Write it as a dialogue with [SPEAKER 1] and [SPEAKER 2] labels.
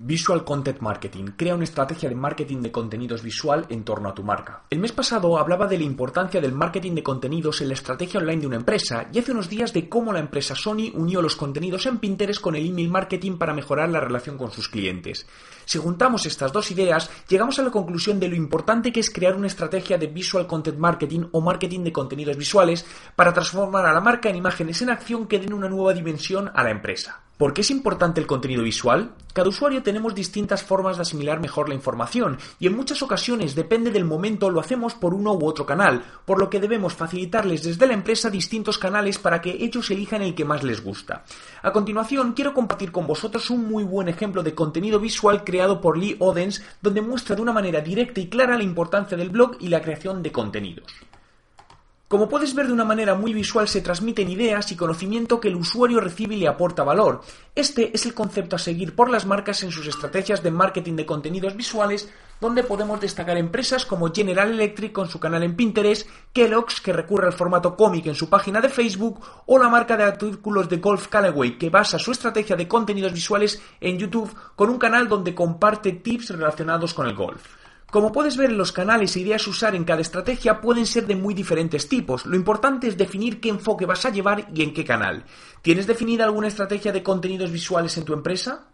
[SPEAKER 1] Visual Content Marketing. Crea una estrategia de marketing de contenidos visual en torno a tu marca. El mes pasado hablaba de la importancia del marketing de contenidos en la estrategia online de una empresa y hace unos días de cómo la empresa Sony unió los contenidos en Pinterest con el email marketing para mejorar la relación con sus clientes. Si juntamos estas dos ideas, llegamos a la conclusión de lo importante que es crear una estrategia de Visual Content Marketing o marketing de contenidos visuales para transformar a la marca en imágenes en acción que den una nueva dimensión a la empresa. ¿Por qué es importante el contenido visual? Cada usuario tenemos distintas formas de asimilar mejor la información y en muchas ocasiones depende del momento lo hacemos por uno u otro canal, por lo que debemos facilitarles desde la empresa distintos canales para que ellos elijan el que más les gusta. A continuación quiero compartir con vosotros un muy buen ejemplo de contenido visual creado por Lee Odens donde muestra de una manera directa y clara la importancia del blog y la creación de contenidos. Como puedes ver de una manera muy visual se transmiten ideas y conocimiento que el usuario recibe y le aporta valor. Este es el concepto a seguir por las marcas en sus estrategias de marketing de contenidos visuales, donde podemos destacar empresas como General Electric con su canal en Pinterest, Kellogg's que recurre al formato cómic en su página de Facebook o la marca de artículos de golf Callaway que basa su estrategia de contenidos visuales en YouTube con un canal donde comparte tips relacionados con el golf. Como puedes ver, los canales e ideas a usar en cada estrategia pueden ser de muy diferentes tipos. Lo importante es definir qué enfoque vas a llevar y en qué canal. ¿Tienes definida alguna estrategia de contenidos visuales en tu empresa?